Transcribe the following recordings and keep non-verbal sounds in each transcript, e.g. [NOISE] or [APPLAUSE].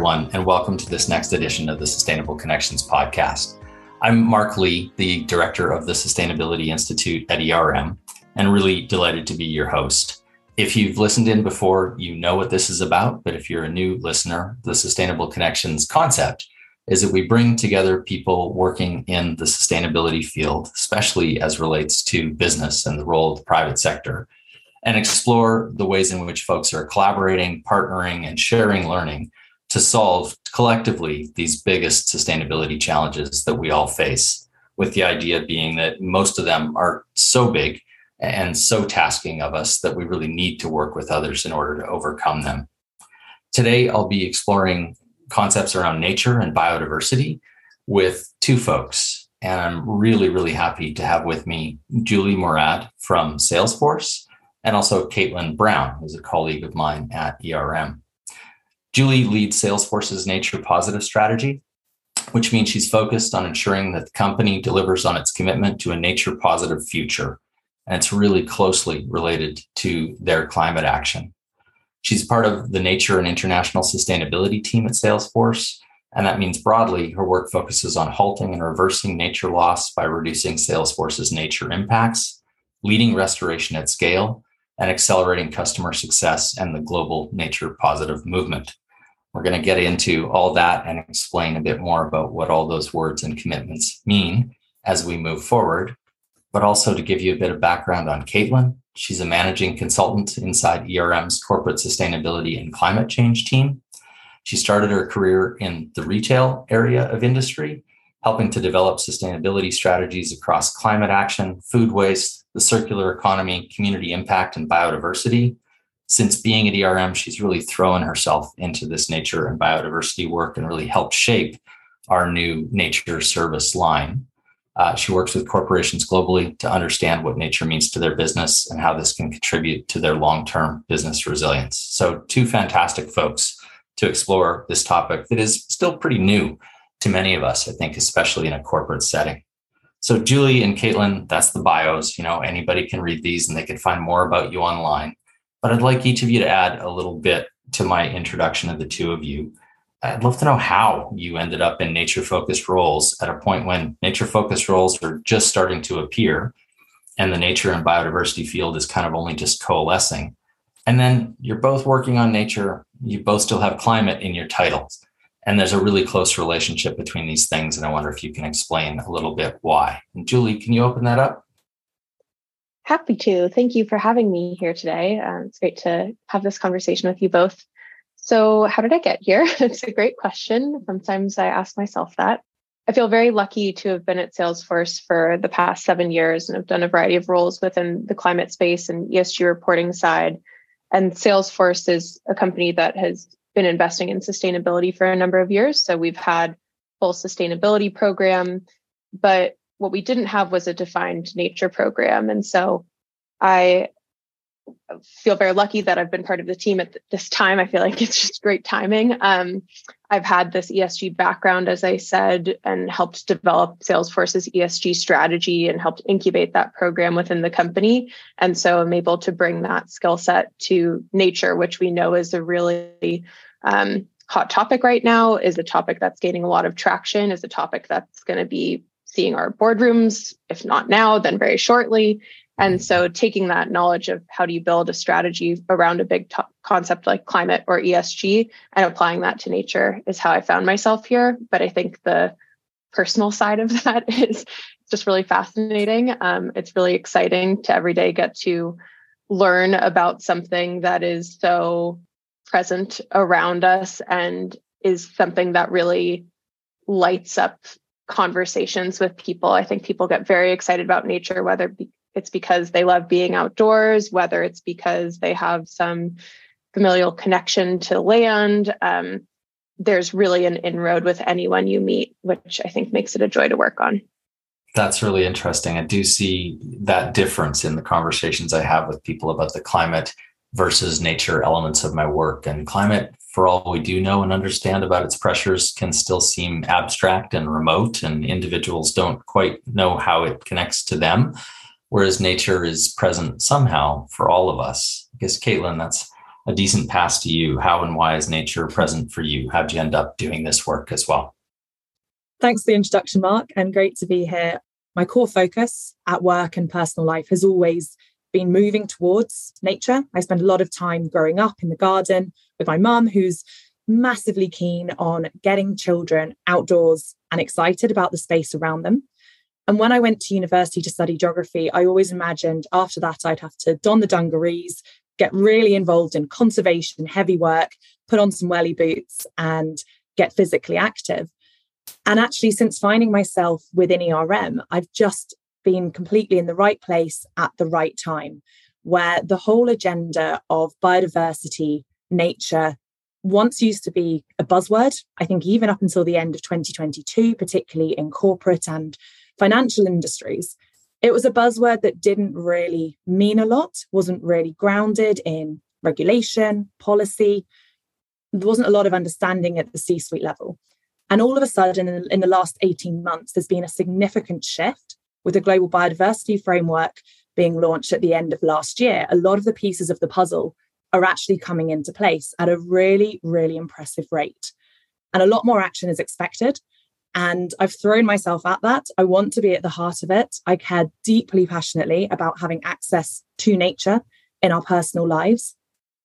everyone, and welcome to this next edition of the Sustainable Connections podcast. I'm Mark Lee, the director of the Sustainability Institute at ERM, and really delighted to be your host. If you've listened in before, you know what this is about, but if you're a new listener, the Sustainable Connections concept is that we bring together people working in the sustainability field, especially as relates to business and the role of the private sector, and explore the ways in which folks are collaborating, partnering, and sharing learning to solve collectively these biggest sustainability challenges that we all face. With the idea being that most of them are so big and so tasking of us that we really need to work with others in order to overcome them. Today, I'll be exploring concepts around nature and biodiversity with two folks. And I'm really, really happy to have with me Julie Moorad from Salesforce and also Caitlin Brown, who's a colleague of mine at ERM. Julie leads Salesforce's nature positive strategy, which means she's focused on ensuring that the company delivers on its commitment to a nature positive future. And it's really closely related to their climate action. She's part of the Nature and International Sustainability team at Salesforce. And that means broadly, her work focuses on halting and reversing nature loss by reducing Salesforce's nature impacts, leading restoration at scale, and accelerating customer success and the global nature positive movement. We're going to get into all that and explain a bit more about what all those words and commitments mean as we move forward, but also to give you a bit of background on Caitlin. She's a managing consultant inside ERM's corporate sustainability and climate change team. She started her career in the retail area of industry, helping to develop sustainability strategies across climate action, food waste, the circular economy, community impact, and biodiversity. Since being at ERM, she's really thrown herself into this nature and biodiversity work and really helped shape our new nature service line. Uh, she works with corporations globally to understand what nature means to their business and how this can contribute to their long term business resilience. So, two fantastic folks to explore this topic that is still pretty new to many of us, I think, especially in a corporate setting. So, Julie and Caitlin, that's the bios. You know, anybody can read these and they can find more about you online. But I'd like each of you to add a little bit to my introduction of the two of you. I'd love to know how you ended up in nature focused roles at a point when nature focused roles are just starting to appear and the nature and biodiversity field is kind of only just coalescing. And then you're both working on nature, you both still have climate in your titles. And there's a really close relationship between these things. And I wonder if you can explain a little bit why. And Julie, can you open that up? Happy to. Thank you for having me here today. Um, it's great to have this conversation with you both. So, how did I get here? [LAUGHS] it's a great question. Sometimes I ask myself that. I feel very lucky to have been at Salesforce for the past seven years and have done a variety of roles within the climate space and ESG reporting side. And Salesforce is a company that has been investing in sustainability for a number of years. So we've had full sustainability program, but what we didn't have was a defined nature program. And so I feel very lucky that I've been part of the team at this time. I feel like it's just great timing. Um, I've had this ESG background, as I said, and helped develop Salesforce's ESG strategy and helped incubate that program within the company. And so I'm able to bring that skill set to nature, which we know is a really um, hot topic right now, is a topic that's gaining a lot of traction, is a topic that's going to be seeing our boardrooms, if not now, then very shortly. And so taking that knowledge of how do you build a strategy around a big to- concept like climate or ESG and applying that to nature is how I found myself here. But I think the personal side of [LAUGHS] that is just really fascinating. Um, it's really exciting to every day get to learn about something that is so present around us and is something that really lights up conversations with people. I think people get very excited about nature, whether it's because they love being outdoors, whether it's because they have some familial connection to land. Um, there's really an inroad with anyone you meet, which I think makes it a joy to work on. That's really interesting. I do see that difference in the conversations I have with people about the climate versus nature elements of my work. And climate, for all we do know and understand about its pressures, can still seem abstract and remote, and individuals don't quite know how it connects to them whereas nature is present somehow for all of us. I guess, Caitlin, that's a decent pass to you. How and why is nature present for you? How'd you end up doing this work as well? Thanks for the introduction, Mark, and great to be here. My core focus at work and personal life has always been moving towards nature. I spent a lot of time growing up in the garden with my mum, who's massively keen on getting children outdoors and excited about the space around them. And when I went to university to study geography, I always imagined after that I'd have to don the dungarees, get really involved in conservation, heavy work, put on some welly boots, and get physically active. And actually, since finding myself within ERM, I've just been completely in the right place at the right time, where the whole agenda of biodiversity, nature, once used to be a buzzword. I think even up until the end of 2022, particularly in corporate and financial industries, it was a buzzword that didn't really mean a lot, wasn't really grounded in regulation, policy. There wasn't a lot of understanding at the C suite level. And all of a sudden, in, the last 18 months, there's been a significant shift with the Global Biodiversity Framework being launched at the end of last year. A lot of the pieces of the puzzle are actually coming into place at a really, really impressive rate. And a lot more action is expected. And I've thrown myself at that. I want to be at the heart of it. I care deeply passionately about having access to nature in our personal lives.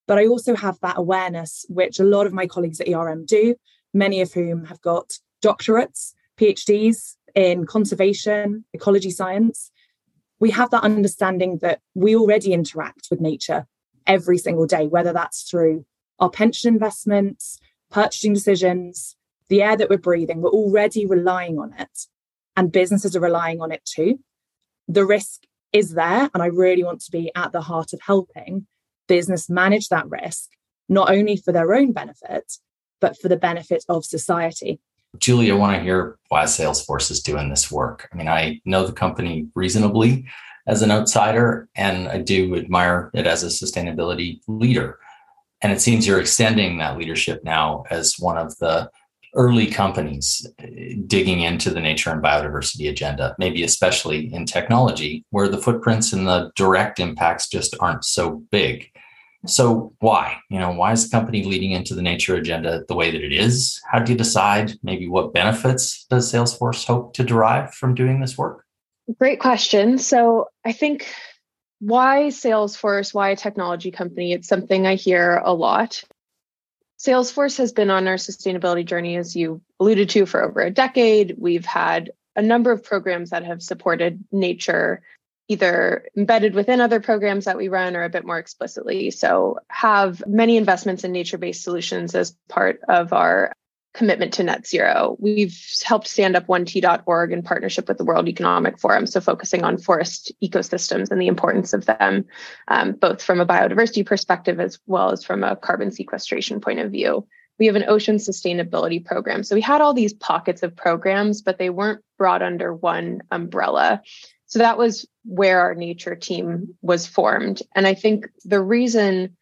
But I also have that awareness, which a lot of my colleagues at ERM do, many of whom have got doctorates, PhDs in conservation, ecology science. We have that understanding that we already interact with nature every single day, whether that's through our pension investments, purchasing decisions, the air that we're breathing, we're already relying on it. And businesses are relying on it too. The risk is there. And I really want to be at the heart of helping business manage that risk, not only for their own benefit, but for the benefit of society. Julie, I want to hear why Salesforce is doing this work. I mean, I know the company reasonably as an outsider, and I do admire it as a sustainability leader. And it seems you're extending that leadership now as one of the early companies eh, digging into the nature and biodiversity agenda, maybe especially in technology, where the footprints and the direct impacts just aren't so big. So why? You know, why is the company leading into the nature agenda the way that it is? How do you decide maybe what benefits does Salesforce hope to derive from doing this work? Great question. So I think why Salesforce, why a technology company? It's something I hear a lot. Salesforce has been on our sustainability journey, as you alluded to, for over a decade. We've had a number of programs that have supported nature, either embedded within other programs that we run or a bit more explicitly. So, have many investments in nature based solutions as part of our commitment to net zero. We've helped stand up 1t.org in partnership with the World Economic Forum, so focusing on forest ecosystems and the importance of them, um, both from a biodiversity perspective as well as from a carbon sequestration point of view. We have an ocean sustainability program. So we had all these pockets of programs, but they weren't brought under one umbrella. So that was where our nature team was formed. And I think the reason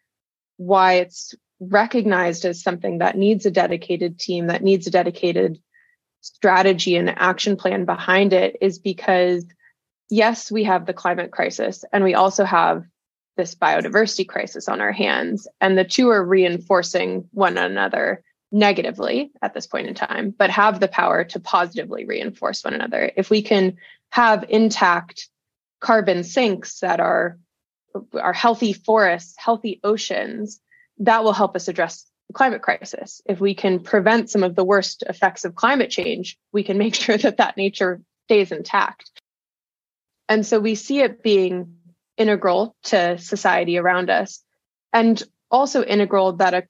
why it's recognized as something that needs a dedicated team, that needs a dedicated strategy and action plan behind it is because, yes, we have the climate crisis and we also have this biodiversity crisis on our hands. And the two are reinforcing one another negatively at this point in time, but have the power to positively reinforce one another. If we can have intact carbon sinks that are are healthy forests, healthy oceans, that will help us address the climate crisis. If we can prevent some of the worst effects of climate change, we can make [LAUGHS] sure that that nature stays intact. And so we see it being integral to society around us and also integral that a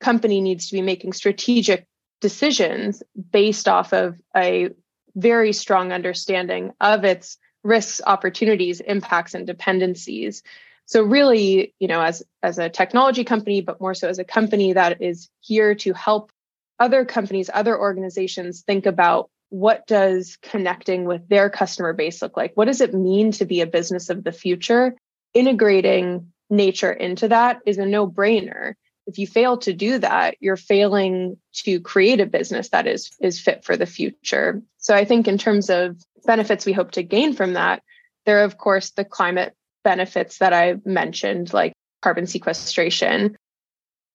company needs to be making strategic decisions based off of a very strong understanding of its risks, opportunities, impacts, and dependencies so really you know as as a technology company but more so as a company that is here to help other companies other organizations think about what does connecting with their customer base look like? What does it mean to be a business of the future? Integrating nature into that is a no brainer if you fail to do that you're failing to create a business that is is fit for the future. So i think in terms of benefits we hope to gain from that there are of course the climate benefits that I mentioned, like carbon sequestration.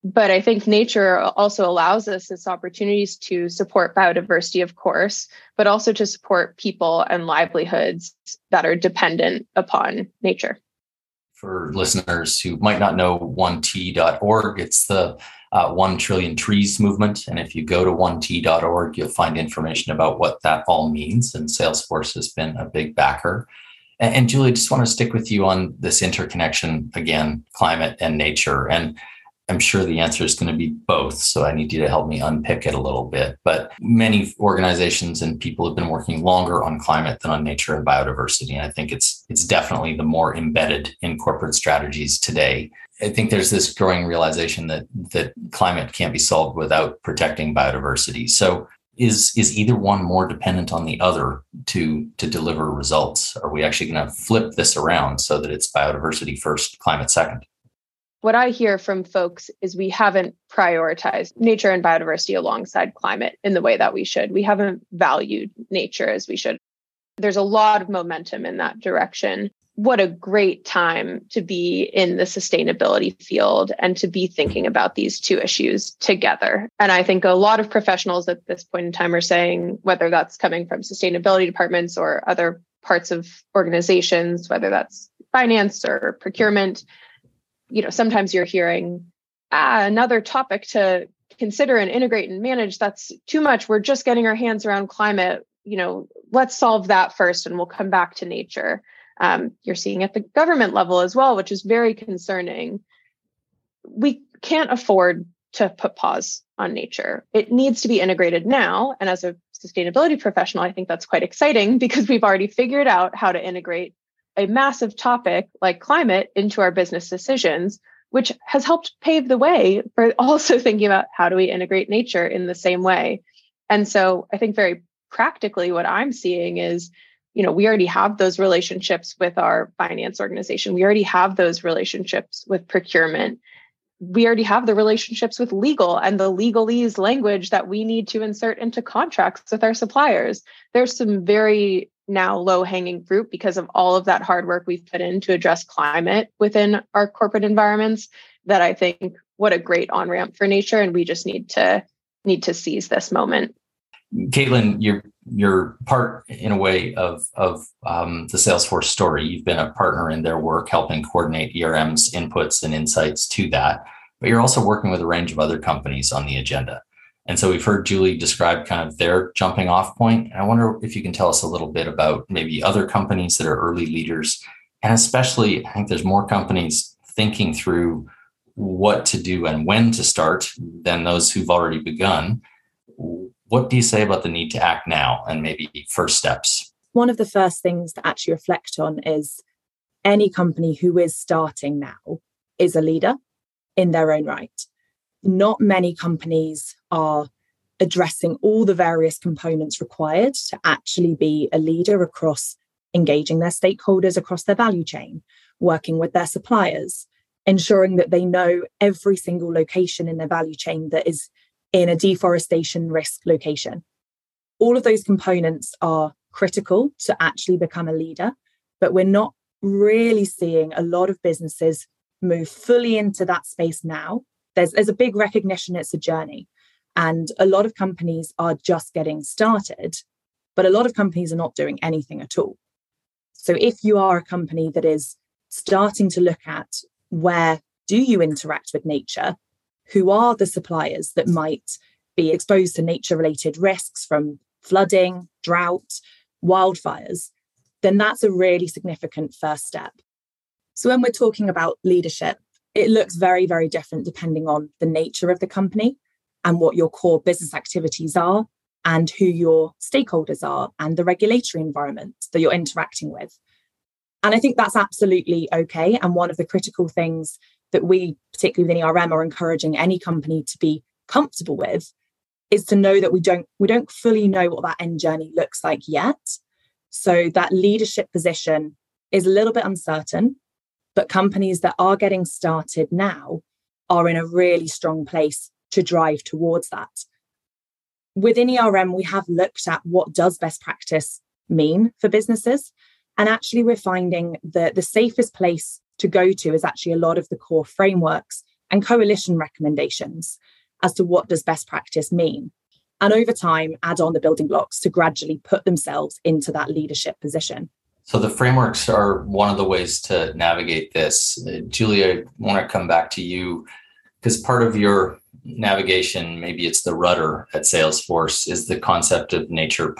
but I think nature also allows us this opportunities to support biodiversity, of course, but also to support people and livelihoods that are dependent upon nature. For listeners who might not know 1t.org, it's the uh, 1 trillion trees movement. And if you go to 1t.org, you'll find information about what that all means. And Salesforce has been a big backer. And, Julie, just want to stick with you on this interconnection again, climate and nature. And I'm sure the answer is going to be both. So I need you to help me unpick it a little bit. But many organizations and people have been working longer on climate than on nature and biodiversity. And I think it's it's definitely the more embedded in corporate strategies today. I think there's this growing realization that that climate can't be solved without protecting biodiversity. So is is either one more dependent on the other to to deliver results? Are we actually going to flip this around so that it's biodiversity first, climate second? what I hear from folks is we haven't prioritized nature and biodiversity alongside climate in the way that we should. We haven't valued nature as we should. There's a lot of momentum in that direction. What a great time to be in the sustainability field and to be thinking about these two issues together. And I think a lot of professionals at this point in time are saying, whether that's coming from sustainability departments or other parts of organizations, whether that's finance or procurement, you know sometimes you're hearing ah, another topic to consider and integrate and manage that's too much. We're just getting our hands around climate. You know let's solve that first and we'll come back to nature um, you're seeing at the government level as well which is very concerning. We can't afford to put pause on nature. It needs to be integrated now. And as a sustainability professional i think that's quite exciting [LAUGHS] because we've already figured out how to integrate a massive topic like climate into our business decisions, which has helped pave the way for [LAUGHS] also thinking about how do we integrate nature in the same way. And so I think very practically what I'm seeing is, you know, we already have those relationships with our finance organization. We already have those relationships with procurement. We already have the relationships with legal and the legalese language that we need to insert into contracts with our suppliers. There's some very now low hanging fruit because of all of that hard work we've put in to address climate within our corporate environments that I think what a great on ramp for nature and we just need to need to seize this moment. Caitlin, you're you're part in a way of of um, the Salesforce story. You've been a partner in their work, helping coordinate ERM's inputs and insights to that. But you're also working with a range of other companies on the agenda. And so we've heard Julie describe kind of their jumping off point. And I wonder if you can tell us a little bit about maybe other companies that are early leaders. And especially, I think there's more companies thinking through what to do and when to start than those who've already begun. What do you say about the need to act now and maybe first steps? One of the first things to actually reflect on is any company who is starting now is a leader in their own right not many companies are addressing all the various components required to actually be a leader across engaging their stakeholders across their value chain, working with their suppliers, ensuring that they know every single location in their value chain that is in a deforestation risk location. All of those components are critical to actually become a leader, but we're not really seeing a lot of businesses move fully into that space now there's there's a big recognition it's a journey and a lot of companies are just getting started but a lot of companies are not doing anything at all so if you are a company that is starting to look at where do you interact with nature who are the suppliers that might be exposed to nature related risks from flooding drought wildfires then that's a really significant first step so when we're talking about leadership it looks very, very different depending on the nature of the company and what your core business activities are and who your stakeholders are and the regulatory environment that you're interacting with. And I think that's absolutely okay. And one of the critical things that we, particularly within ERM, are encouraging any company to be comfortable with is to know that we don't we don't fully know what that end journey looks like yet. So that leadership position is a little bit uncertain. But companies that are getting started now are in a really strong place to drive towards that. Within ERM, we have looked at what does best practice mean for businesses. And actually, we're finding that the safest place to go to is actually a lot of the core frameworks and coalition recommendations as to what does best practice mean. And over time, add on the building blocks to gradually put themselves into that leadership position. So the frameworks are one of the ways to navigate this. Uh, Julia, I want to come back to you because part of your navigation, maybe it's the rudder at Salesforce, is the concept of nature.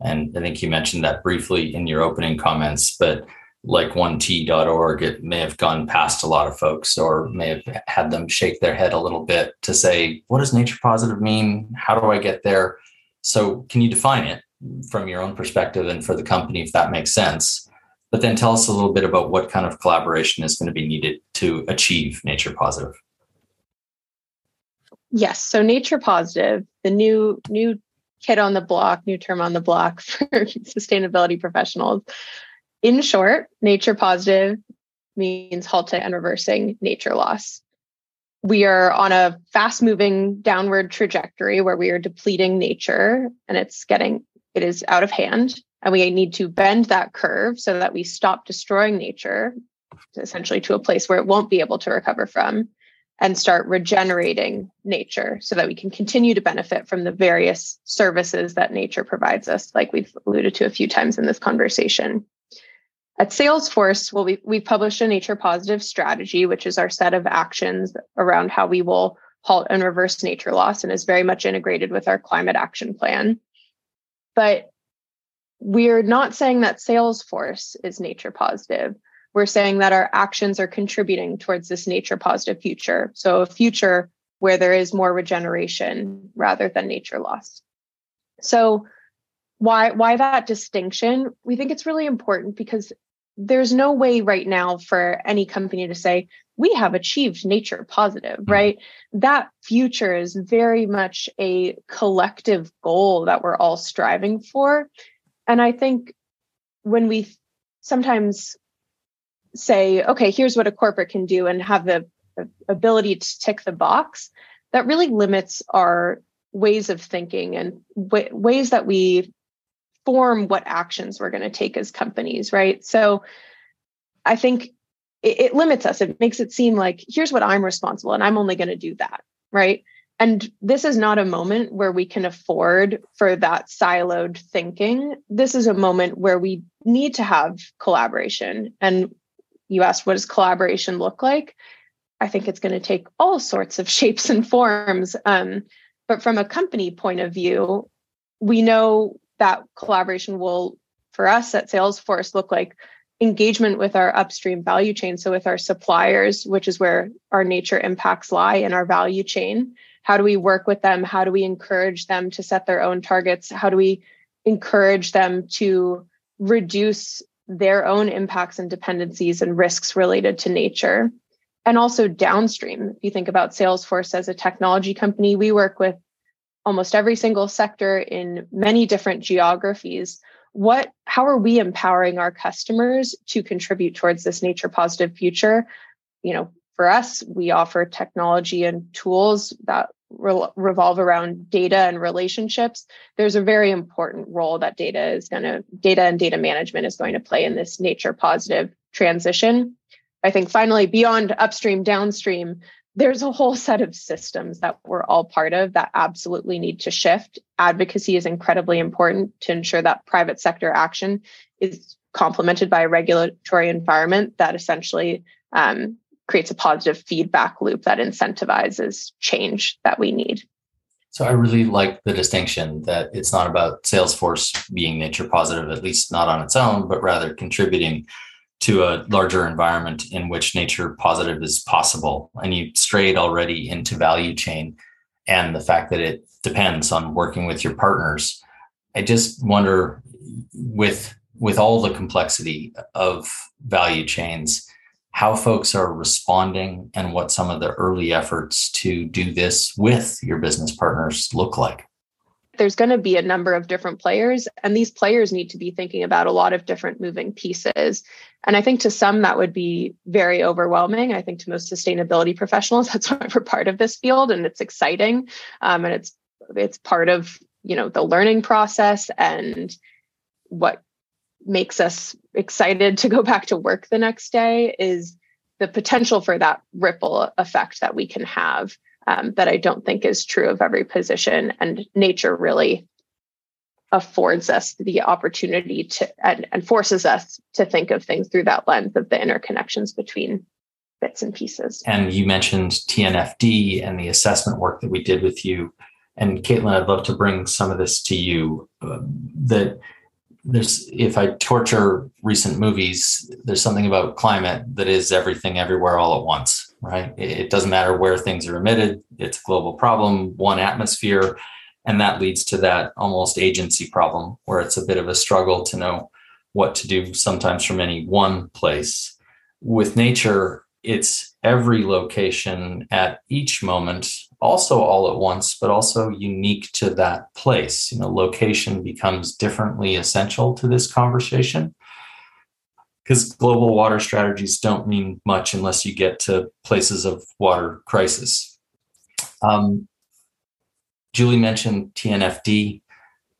And I think you mentioned that briefly in your opening comments, but like 1t.org, it may have gone past a lot of folks or may have had them shake their head a little bit to say, what does nature positive mean? How do I get there? So, can you define it from your own perspective and for the company, if that makes sense? But then tell us a little bit about what kind of collaboration is going to be needed to achieve nature positive. Yes, so nature positive, the new new kid on the block, new term on the block [LAUGHS] for sustainability professionals in short, nature positive means halting and reversing nature loss. We are on a fast moving downward trajectory where we are depleting nature and it's getting, it is out of hand. And we need to bend that curve so that we stop destroying nature, essentially to a place where it won't be able to recover from, and start regenerating nature so that we can continue to benefit from the various services that nature provides us, like we've alluded to a few times in this conversation. At Salesforce, well, we, we published a nature positive strategy, which is our set of actions around how we will halt and reverse nature loss and is very much integrated with our climate action plan. But we're not saying that Salesforce is nature positive. We're saying that our actions are contributing towards this nature positive future. So, a future where there is more regeneration rather than nature loss. So, why why that distinction? We think it's really important because there's no way right now for any company to say we have achieved nature positive mm-hmm. right that future is very much a collective goal that we're all striving for and i think when we sometimes say okay here's what a corporate can do and have the ability to tick the box that really limits our ways of thinking and w- ways that we form what actions we're going to take as companies, right? So I think it, it limits us. It makes it seem like here's what I'm responsible and I'm only going to do that, right? And this is not a moment where we can afford for that siloed thinking. This is a moment where we need to have collaboration. And you asked, what does collaboration look like? I think it's going to take all sorts of [LAUGHS] shapes and forms. Um, but from a company point of view, we know that collaboration will, for us at Salesforce, look like engagement with our upstream value chain. So, with our suppliers, which is where our nature impacts lie in our value chain. How do we work with them? How do we encourage them to set their own targets? How do we encourage them to reduce their own impacts and dependencies and risks related to nature? And also downstream. If you think about Salesforce as a technology company, we work with almost every single sector in many different geographies. What how are we empowering our customers to contribute towards this nature positive future? You know for us we offer technology and tools that re- revolve around data and relationships. There's a very important role that data is going to data and data management is going to play in this nature positive transition. I think finally beyond upstream downstream there's a whole set of systems that we're all part of that absolutely need to shift. Advocacy is incredibly important to ensure that private sector action is complemented by a regulatory environment that essentially um, creates a positive feedback loop that incentivizes change that we need. So I really like the distinction that it's not about Salesforce being nature positive, at least not on its own, but rather contributing to a larger environment in which nature positive is possible. And you strayed already into value chain and the fact that it depends on working with your partners. I just wonder with with all the complexity of value chains, how folks are responding and what some of the early efforts to do this with your business partners look like there's going to be a number of different players and these players need to be thinking about a lot of different moving pieces and i think to some that would be very overwhelming i think to most sustainability professionals [LAUGHS] that's why we're part of this field and it's exciting um, and it's it's part of you know the learning process and what makes us excited to go [LAUGHS] back to work the next day is the potential for that ripple effect that we can have um, that I don't think is true of every position. And nature really affords us the opportunity to and, and forces us to think of things through that lens of the interconnections between bits and pieces. And you mentioned TNFD and the assessment work that we did with you. And Caitlin, I'd love to bring some of this to you. Uh, that there's, if I torture recent movies, there's something about climate that is everything everywhere all at once, right? It doesn't matter where things are emitted, it's a global problem, one atmosphere. And that leads to that almost agency problem where it's a bit of a struggle to know what to do sometimes from any one place. With nature, it's every location at each moment, also all at once, but also unique to that place. You know, location becomes differently essential to this conversation because global water strategies don't mean much unless you get to places of water crisis. Um, Julie mentioned TNFD,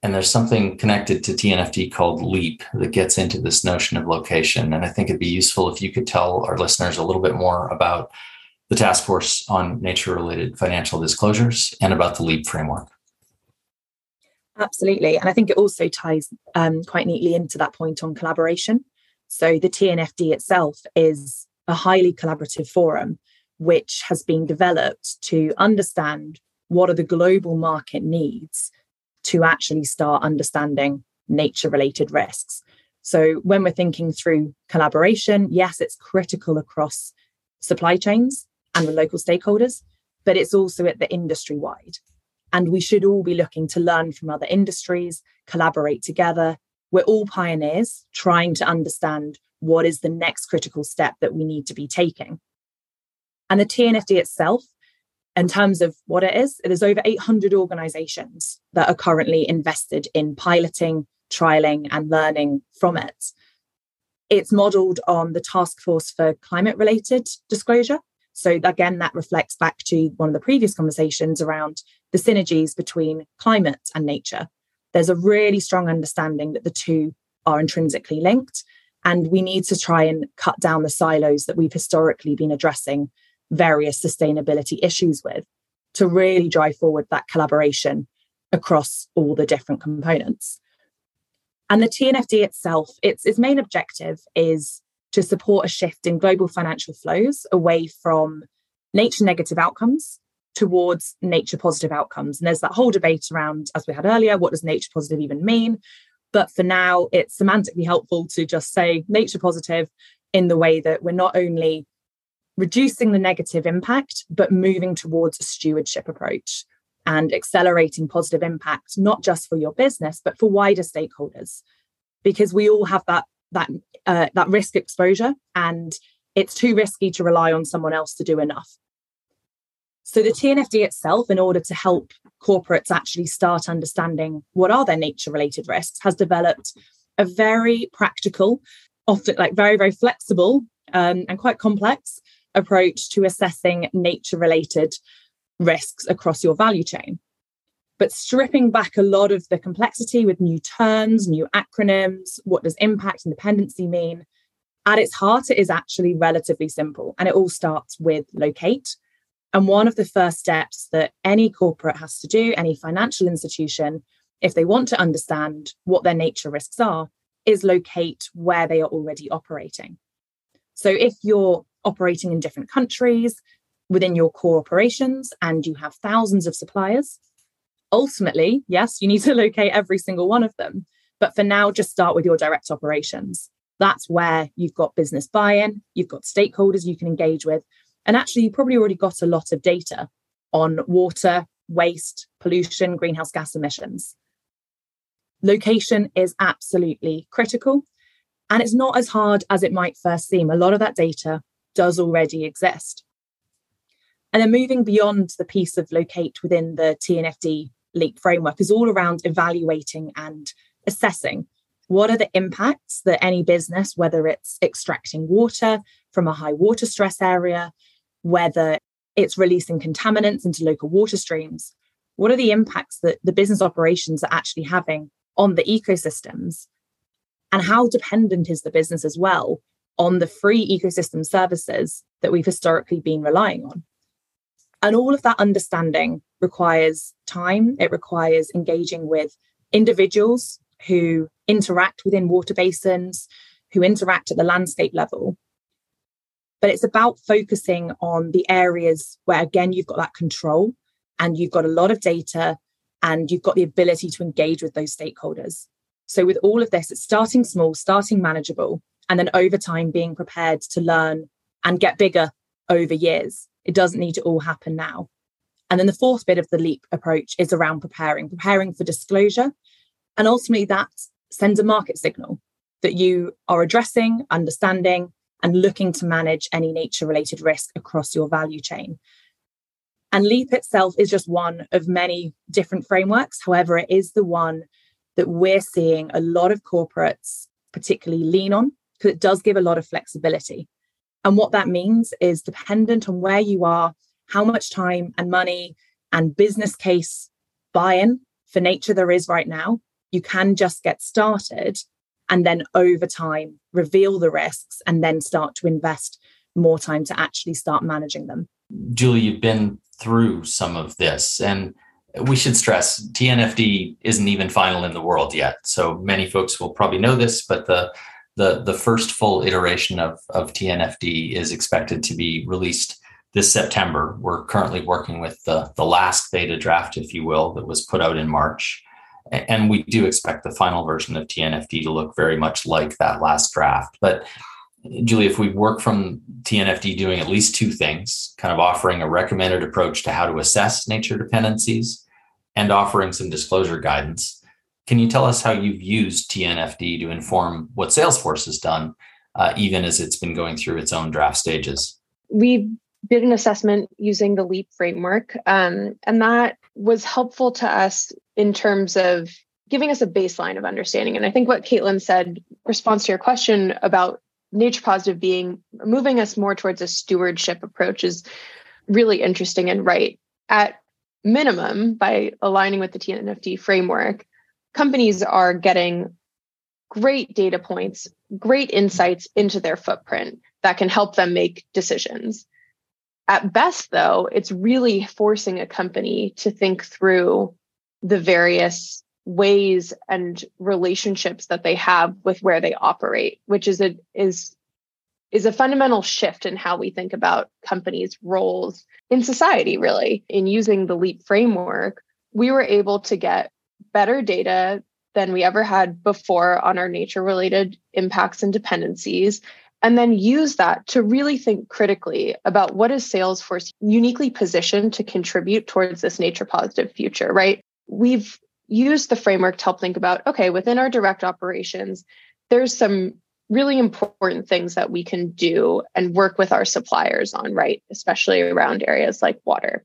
and there's something connected to TNFD called LEAP that gets into this notion of location. And I think it'd be useful if you could tell our listeners a little bit more about the task force on nature related financial disclosures and about the LEAP framework. Absolutely. And I think it also ties um, quite neatly into that point on collaboration. So the TNFD itself is a highly collaborative forum which has been developed to understand what are the global market needs to actually start understanding nature related risks. So, when we're thinking through collaboration, yes, it's critical across supply chains and with local stakeholders, but it's also at the industry wide. And we should all be looking to learn from other industries, collaborate together. We're all pioneers trying to understand what is the next critical step that we need to be taking. And the TNFD itself in terms of what it is, there's over 800 organizations that are currently invested in piloting, trialing, and learning from it. It's modeled on the Task Force for Climate Related Disclosure. So, again, that reflects back to one of the previous conversations around the synergies between climate and nature. There's a really strong understanding that the two are intrinsically linked, and we need to try and cut down the silos that we've historically been addressing various sustainability issues with to really drive forward that collaboration across all the different components. And the TNFD itself, its, its main objective is to support a shift in global financial flows away from nature negative outcomes towards nature positive outcomes. And there's that whole debate around, as we had earlier, what does nature positive even mean? But for now, it's semantically helpful to just say nature positive in the way that we're not only reducing the negative impact, but moving towards a stewardship approach and accelerating positive impact, not just for your business, but for wider stakeholders. Because we all have that that uh, that risk exposure, and it's too risky to rely on someone else to do enough. So the TNFD itself, in order to help corporates actually start understanding what are their nature related risks, has developed a very practical, often like very very flexible um, and quite complex approach to assessing nature related risks across your value chain. But stripping back a lot of the complexity with new terms, new acronyms, what does impact and dependency mean? At its heart, it is actually relatively simple and it all starts with locate. And one of the first steps that any corporate has to do, any financial institution, if they want to understand what their nature risks are, is locate where they are already operating. So if you're operating in different countries within your core operations and you have thousands of suppliers. Ultimately, yes, you need to [LAUGHS] locate every single one of them. But for now, just start with your direct operations. That's where you've got business buy in, you've got stakeholders you can engage with. And actually, you probably already got a lot of data on water, waste, pollution, greenhouse gas emissions. Location is absolutely critical. And it's not as hard as it might first seem. A lot of that data does already exist. And then moving beyond the piece of locate within the TNFD LEAP framework is all around evaluating and assessing what are the impacts that any business, whether it's extracting water from a high water stress area, whether it's releasing contaminants into local water streams, what are the impacts that the business operations are actually having on the ecosystems? And how dependent is the business as well on the free ecosystem services that we've historically been relying on. And all of that understanding requires time, it requires engaging with individuals who interact within water basins, who interact at the landscape level. But it's about focusing on the areas where, again, you've got that control and you've got a lot of data and you've got the ability to engage with those stakeholders. So, with all of this, it's starting small, starting manageable, and then over time being prepared to learn and get bigger over years. It doesn't need to all happen now. And then the fourth bit of the leap approach is around preparing, preparing for disclosure. And ultimately, that sends a market signal that you are addressing, understanding, and looking to manage any nature related risk across your value chain. And LEAP itself is just one of many different frameworks. However, it is the one that we're seeing a lot of corporates particularly lean on because it does give a lot of flexibility. And what that means is dependent on where you are, how much time and money and business case buy in for nature there is right now, you can just get started and then over time reveal the risks and then start to invest more time to actually start managing them. Julie, you've been through some of this and we should stress TNFD isn't even final in the world yet. So many folks will probably know this, but the the, the first full iteration of, of TNFD is expected to be released this September. We're currently working with the, the last beta draft, if you will, that was put out in March. And we do expect the final version of TNFD to look very much like that last draft. But Julie, if we work from TNFD doing at least two things, kind of offering a recommended approach to how to assess nature dependencies and offering some disclosure guidance, can you tell us how you've used TNFD to inform what Salesforce has done, uh, even as it's been going through its own draft stages? We did an assessment using the LEAP framework, um, and that was helpful to us in terms of giving us a baseline of understanding. And I think what Caitlin said response to your question about nature positive being moving us more towards a stewardship approach is really interesting and right. At minimum, by aligning with the TNFD framework, companies are getting great data points, great insights into their footprint that can help them make decisions. At best, though, it's really forcing a company to think through the various ways and relationships that they have with where they operate which is a is is a fundamental shift in how we think about companies roles in society really in using the leap framework we were able to get better data than we ever had before on our nature related impacts and dependencies and then use that to really think critically about what is salesforce uniquely positioned to contribute towards this nature positive future right we've used the framework to help think about okay, within our direct operations, there's some really important things that we can do and work with our suppliers on, right? Especially around areas like water.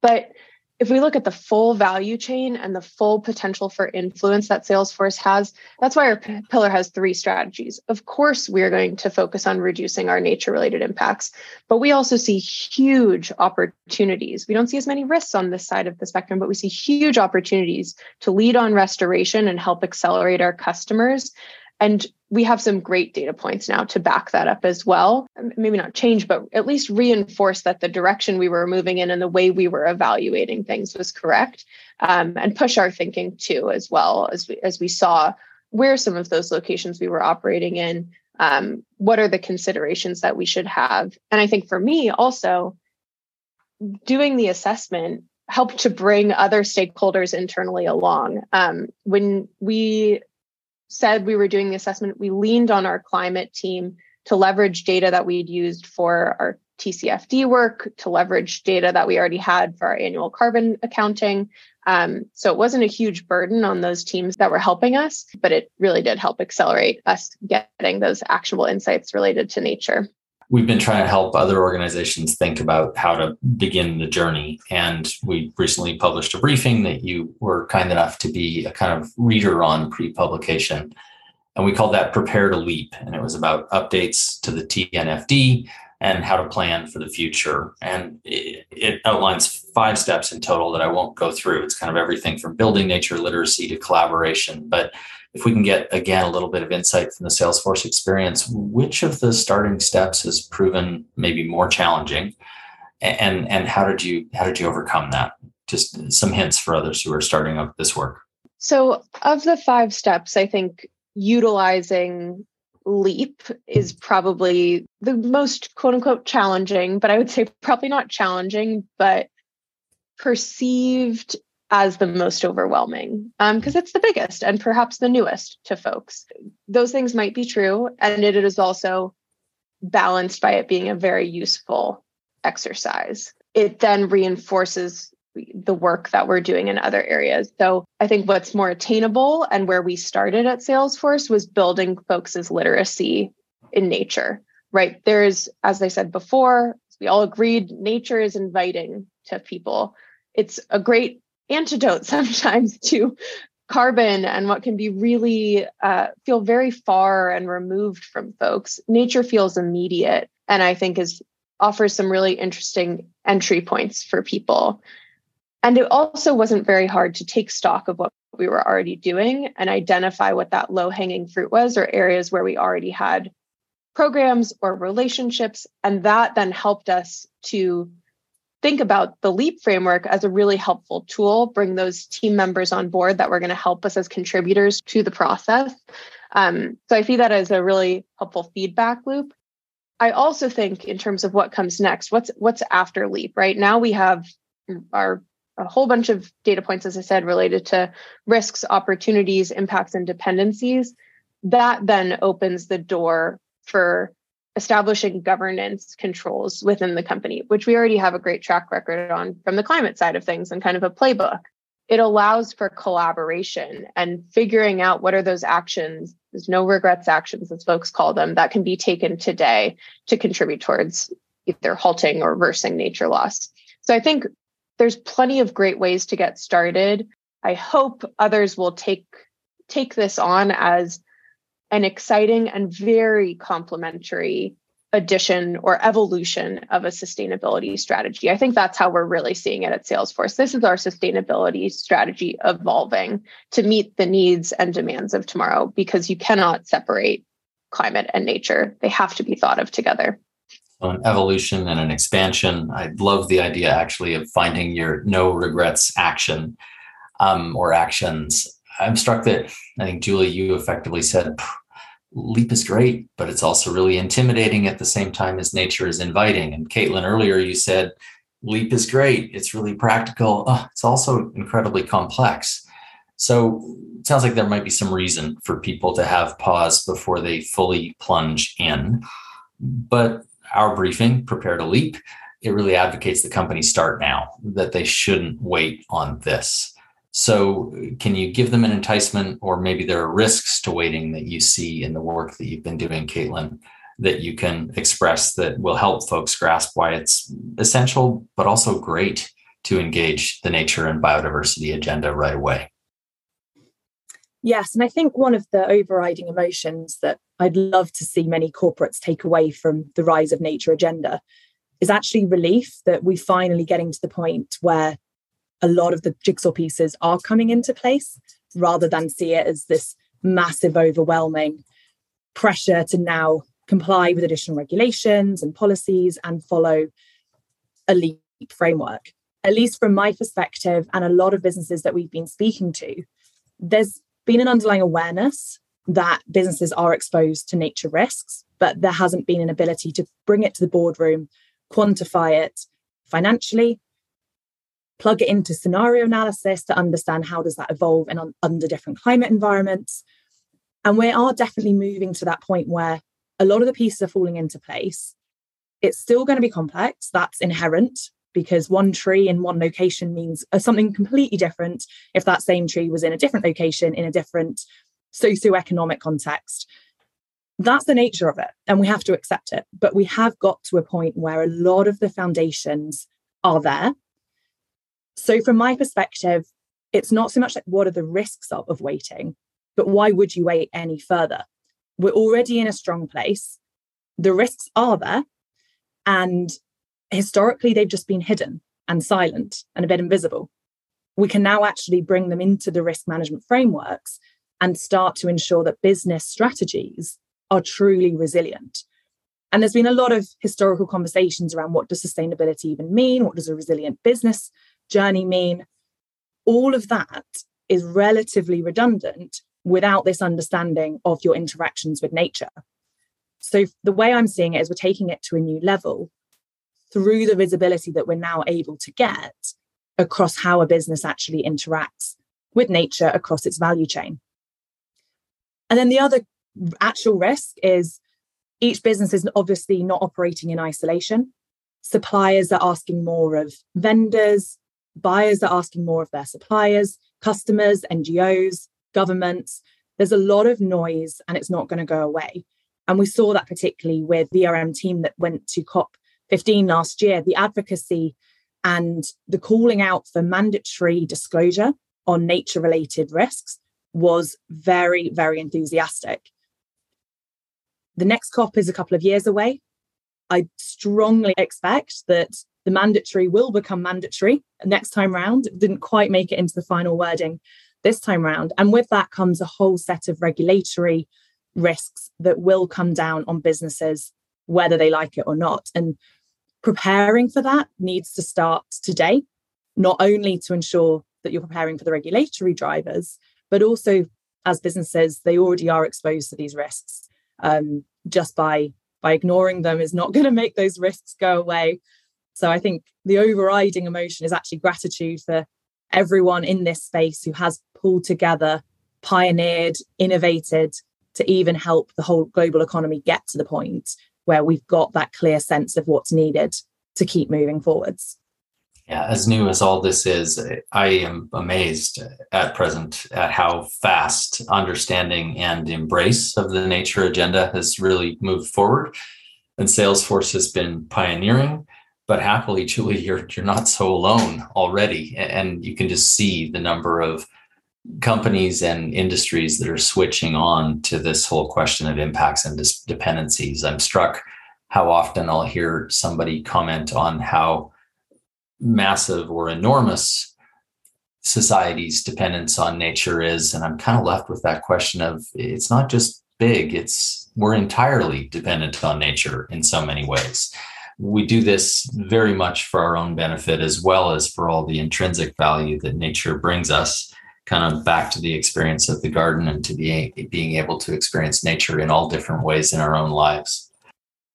But if we look at the full value chain and the full potential for influence that Salesforce has, that's why our p- pillar has three strategies. Of course, we are going to focus on reducing our nature related impacts, but we also see huge opportunities. We don't see as many risks on this side of the spectrum, but we see huge opportunities to lead on restoration and help accelerate our customers and we have some great data points now to back that up as well. Maybe not change, but at least reinforce that the direction we were moving in and the way we were evaluating things was correct, um, and push our thinking too as well as we as we saw where some of those locations we were operating in. Um, what are the considerations that we should have? And I think for me also, doing the assessment helped to bring other stakeholders internally along. Um, when we said we were doing the assessment, we leaned on our climate team to leverage data that we'd used for our TCFD work, to leverage data that we already had for our annual carbon accounting. Um, so it wasn't a huge burden on those teams that were helping us, but it really did help accelerate us getting those actionable insights related to nature we've been trying to help other organizations think about how to begin the journey. And we recently published a briefing that you were kind enough to be a kind of reader on pre publication. And we called that Prepare to Leap. And it was about updates to the TNFD and how to plan for the future. And it, it, outlines five steps in total that I won't go through. It's kind of everything from building nature literacy to collaboration. But if we can get, again, a little bit of insight from the Salesforce experience, which of the starting steps has proven maybe more challenging? And, and how did you how did you overcome that? Just some hints for others who are starting up this work. So, of the five steps, I think utilizing leap is probably the most quote unquote challenging, but I would say probably not challenging, but perceived as the most overwhelming because um, it's the biggest and perhaps the newest to folks. Those things might be true. And it is also balanced by it being a very useful exercise. It then reinforces the work that we're doing in other areas. So I think what's more attainable and where we started at Salesforce was building folks' literacy in nature, right? There's, as I said before, we all agreed nature is inviting to people. It's a great antidote [LAUGHS] sometimes to carbon and what can be really uh, feel very far and removed from folks. Nature feels immediate and I think is offers some really interesting entry points for people. And it also wasn't very hard to take stock of what we were already doing and identify what that low hanging fruit was or areas where we already had programs or relationships. And that then helped us to think about the LEAP framework as a really helpful tool, bring those team members on board that were going to help us as contributors to the process. Um, so I see that as a really helpful feedback loop. I also think in terms of what comes next, what's what's after LEAP, right? Now we have our a whole bunch of data points, as I said, related to risks, opportunities, impacts, and dependencies. That then opens the door for establishing governance controls within the company, which we already have a great track record on from the climate side of things and kind of a playbook. It allows for collaboration and figuring out what are those actions, there's no regrets actions, as folks call them, that can be taken today to contribute towards either halting or reversing nature loss. So I think there's plenty of great ways to get started. I hope others will take take this on as an exciting and very complementary addition or evolution of a sustainability strategy. I think that's how we're really seeing it at Salesforce. This is our sustainability strategy evolving to meet the needs and demands of tomorrow because you cannot separate climate and nature. They have to be thought of together an evolution and an expansion. I love the idea actually of finding your no regrets action um, or actions. I'm struck that I think Julie, you effectively said leap is great, but it's also really intimidating at the same time as nature is inviting. And Caitlin, earlier you said leap is great. It's really practical. Oh, it's also incredibly complex. So it sounds like there might be some reason for people to have pause before they fully plunge in. But our briefing, Prepare to Leap, it really advocates the company start now, that they shouldn't wait on this. So, uh, can you give them an enticement, or maybe there are risks to waiting that you see in the work that you've been doing, Caitlin, that you can express that will help folks grasp why it's essential, but also great to engage the nature and biodiversity agenda right away? Yes, and I think one of the overriding emotions that I'd love to see many corporates take away from the rise of nature agenda is actually relief that we're finally getting to the point where a lot of the jigsaw pieces are coming into place rather than see it as this massive, overwhelming pressure to now comply with additional regulations and policies and follow a LEAP framework. At least from my perspective, and a lot of businesses that we've been speaking to, there's been an underlying awareness that businesses are exposed to nature risks, but there hasn't been an ability to bring it to the boardroom, quantify it financially, plug it into scenario analysis to understand how does that evolve under different climate environments. And we are definitely moving to that point where a lot of the pieces are falling into place. It's still going to be complex, that's inherent because one tree in one location means uh, something completely different if that same tree was in a different location in a different socioeconomic context that's the nature of it and we have to accept it but we have got to a point where a lot of the foundations are there so from my perspective it's not so much like what are the risks of, of waiting But why would you wait any further? We're already in a strong place. The risks are there. And historically, they've just been hidden and silent and a bit invisible. We can now actually bring them into the risk management frameworks and start to ensure that business strategies are truly resilient. And there's been a lot of historical conversations around what does sustainability even mean? What does a resilient business journey mean? All of that is relatively redundant without this understanding of your interactions with nature. So, the way I'm seeing it is we're taking it to a new level through the visibility that we're now able to get across how a business actually interacts with nature across its value chain. And then the other actual risk is each business is obviously not operating in isolation. Suppliers are asking more of vendors, buyers are asking more of their suppliers, customers, NGOs, governments. There's a lot of noise and it's not going to go away. And we saw that particularly with the RM team that went to COP15 last year, the advocacy and the calling out for mandatory disclosure on nature related risks was very, very enthusiastic. The next COP is a couple of years away. I strongly expect that the mandatory will become mandatory next time round. It didn't quite make it into the final wording this time round. And with that comes a whole set of regulatory risks that will come down on businesses, whether they like it or not. And preparing for that needs to start today, not only to ensure that you're preparing for the regulatory drivers, but also as businesses, they already are exposed to these risks. Um, just by by ignoring them is not [LAUGHS] going to make those risks go away. So I think the overriding emotion is actually gratitude for everyone in this space who has pulled together, pioneered, innovated to even help the whole global economy get to the point where we've got that clear sense of what's needed to keep moving forwards. Yeah, as new as all this is, I am amazed at present at how fast understanding and embrace of the nature agenda has really moved forward. And Salesforce has been pioneering, but happily, [LAUGHS] Julie, you're you're not so alone already. And you can just see the number of companies and industries that are switching on to this whole question of impacts and dependencies. I'm struck how often I'll hear somebody comment on how massive or enormous society's dependence on nature is. And I'm kind of left with that question of it's not just big, it's we're entirely dependent on nature in so many ways. We do this very much for our own benefit as well as for all the intrinsic value that nature brings us kind of back to the experience of the garden and to be being able to experience nature in all different ways in our own lives.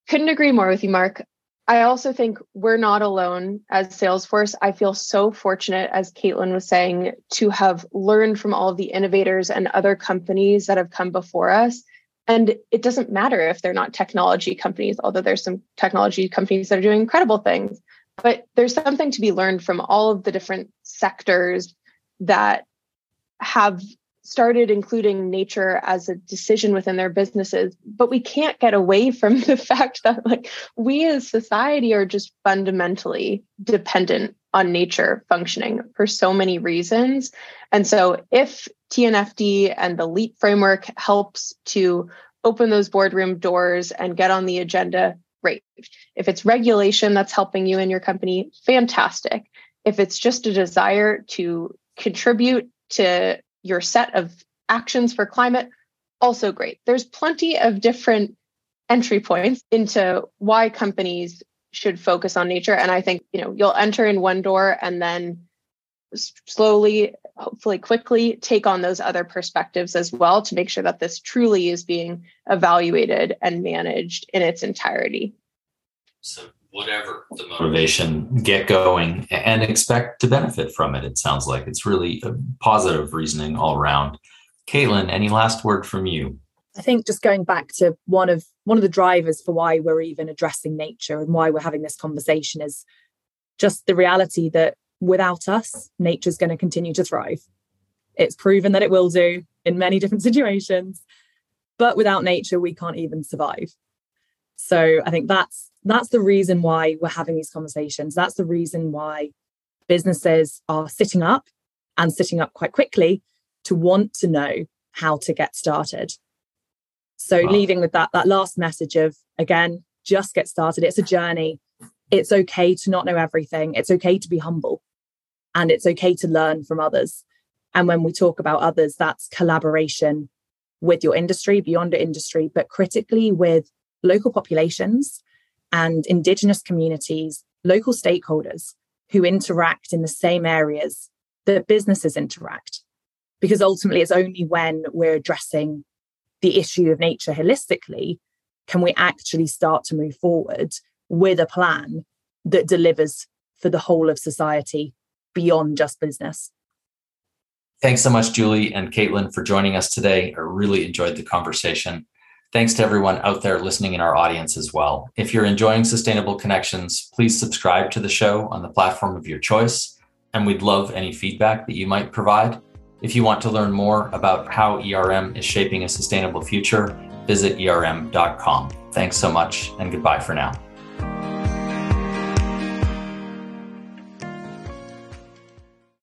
Couldn't agree more with you, Mark. I also think we're not alone as Salesforce. I feel so fortunate, as Caitlin was saying, to have learned from all the innovators and other companies that have come before us. And it doesn't matter if they're not technology companies, although there's some technology companies that are doing incredible things. But there's something to be learned from all of the different sectors that have started including nature as a decision within their businesses but we can't get away [LAUGHS] from the fact that like we as society are just fundamentally dependent on nature functioning for so many reasons. And so if tnfd and the leap framework helps to open those boardroom doors and get on the agenda great. If it's regulation that's helping you and your company fantastic. If it's just a desire to contribute to your set of actions for climate, also great. There's plenty of different entry points into why companies should focus on nature. And I think, you know, you'll enter in one door and then slowly, hopefully quickly take on those other perspectives as well to make sure that this truly is being evaluated and managed in its entirety. So whatever the motivation, get going and expect to benefit from it. It sounds like it's really uh, positive reasoning all around. Caitlin, any last word from you? I think just going back to one of one of the drivers for why we're even addressing nature and why we're having this conversation is just the reality that without us, nature's going to continue to thrive. It's proven that it will do in many different [LAUGHS] situations, but without nature, we can't even survive. So I think that's that's the reason why we're having these conversations. That's the reason why businesses are sitting up and sitting up quite quickly to want to know how to get started. So wow. leaving with that that last message of again, just get started. It's a journey. It's okay to not know everything. It's okay to be humble. And it's okay to learn from others. And when we talk about others, that's collaboration with your industry, beyond your industry, but critically with local populations and indigenous communities, local stakeholders who interact in the same areas that businesses interact. Because ultimately, it's only when we're addressing the issue of nature holistically can we actually start to move forward with a plan that delivers for the whole of society beyond just business. Thanks so much, Julie and Caitlin, for joining us today. I really enjoyed the conversation. Thanks to everyone out there listening in our audience as well. If you're enjoying Sustainable Connections, please subscribe to the show on the platform of your choice, and we'd love any feedback that you might provide. If you want to learn more about how ERM is shaping a sustainable future, visit erm.com. Thanks so much, and goodbye for now.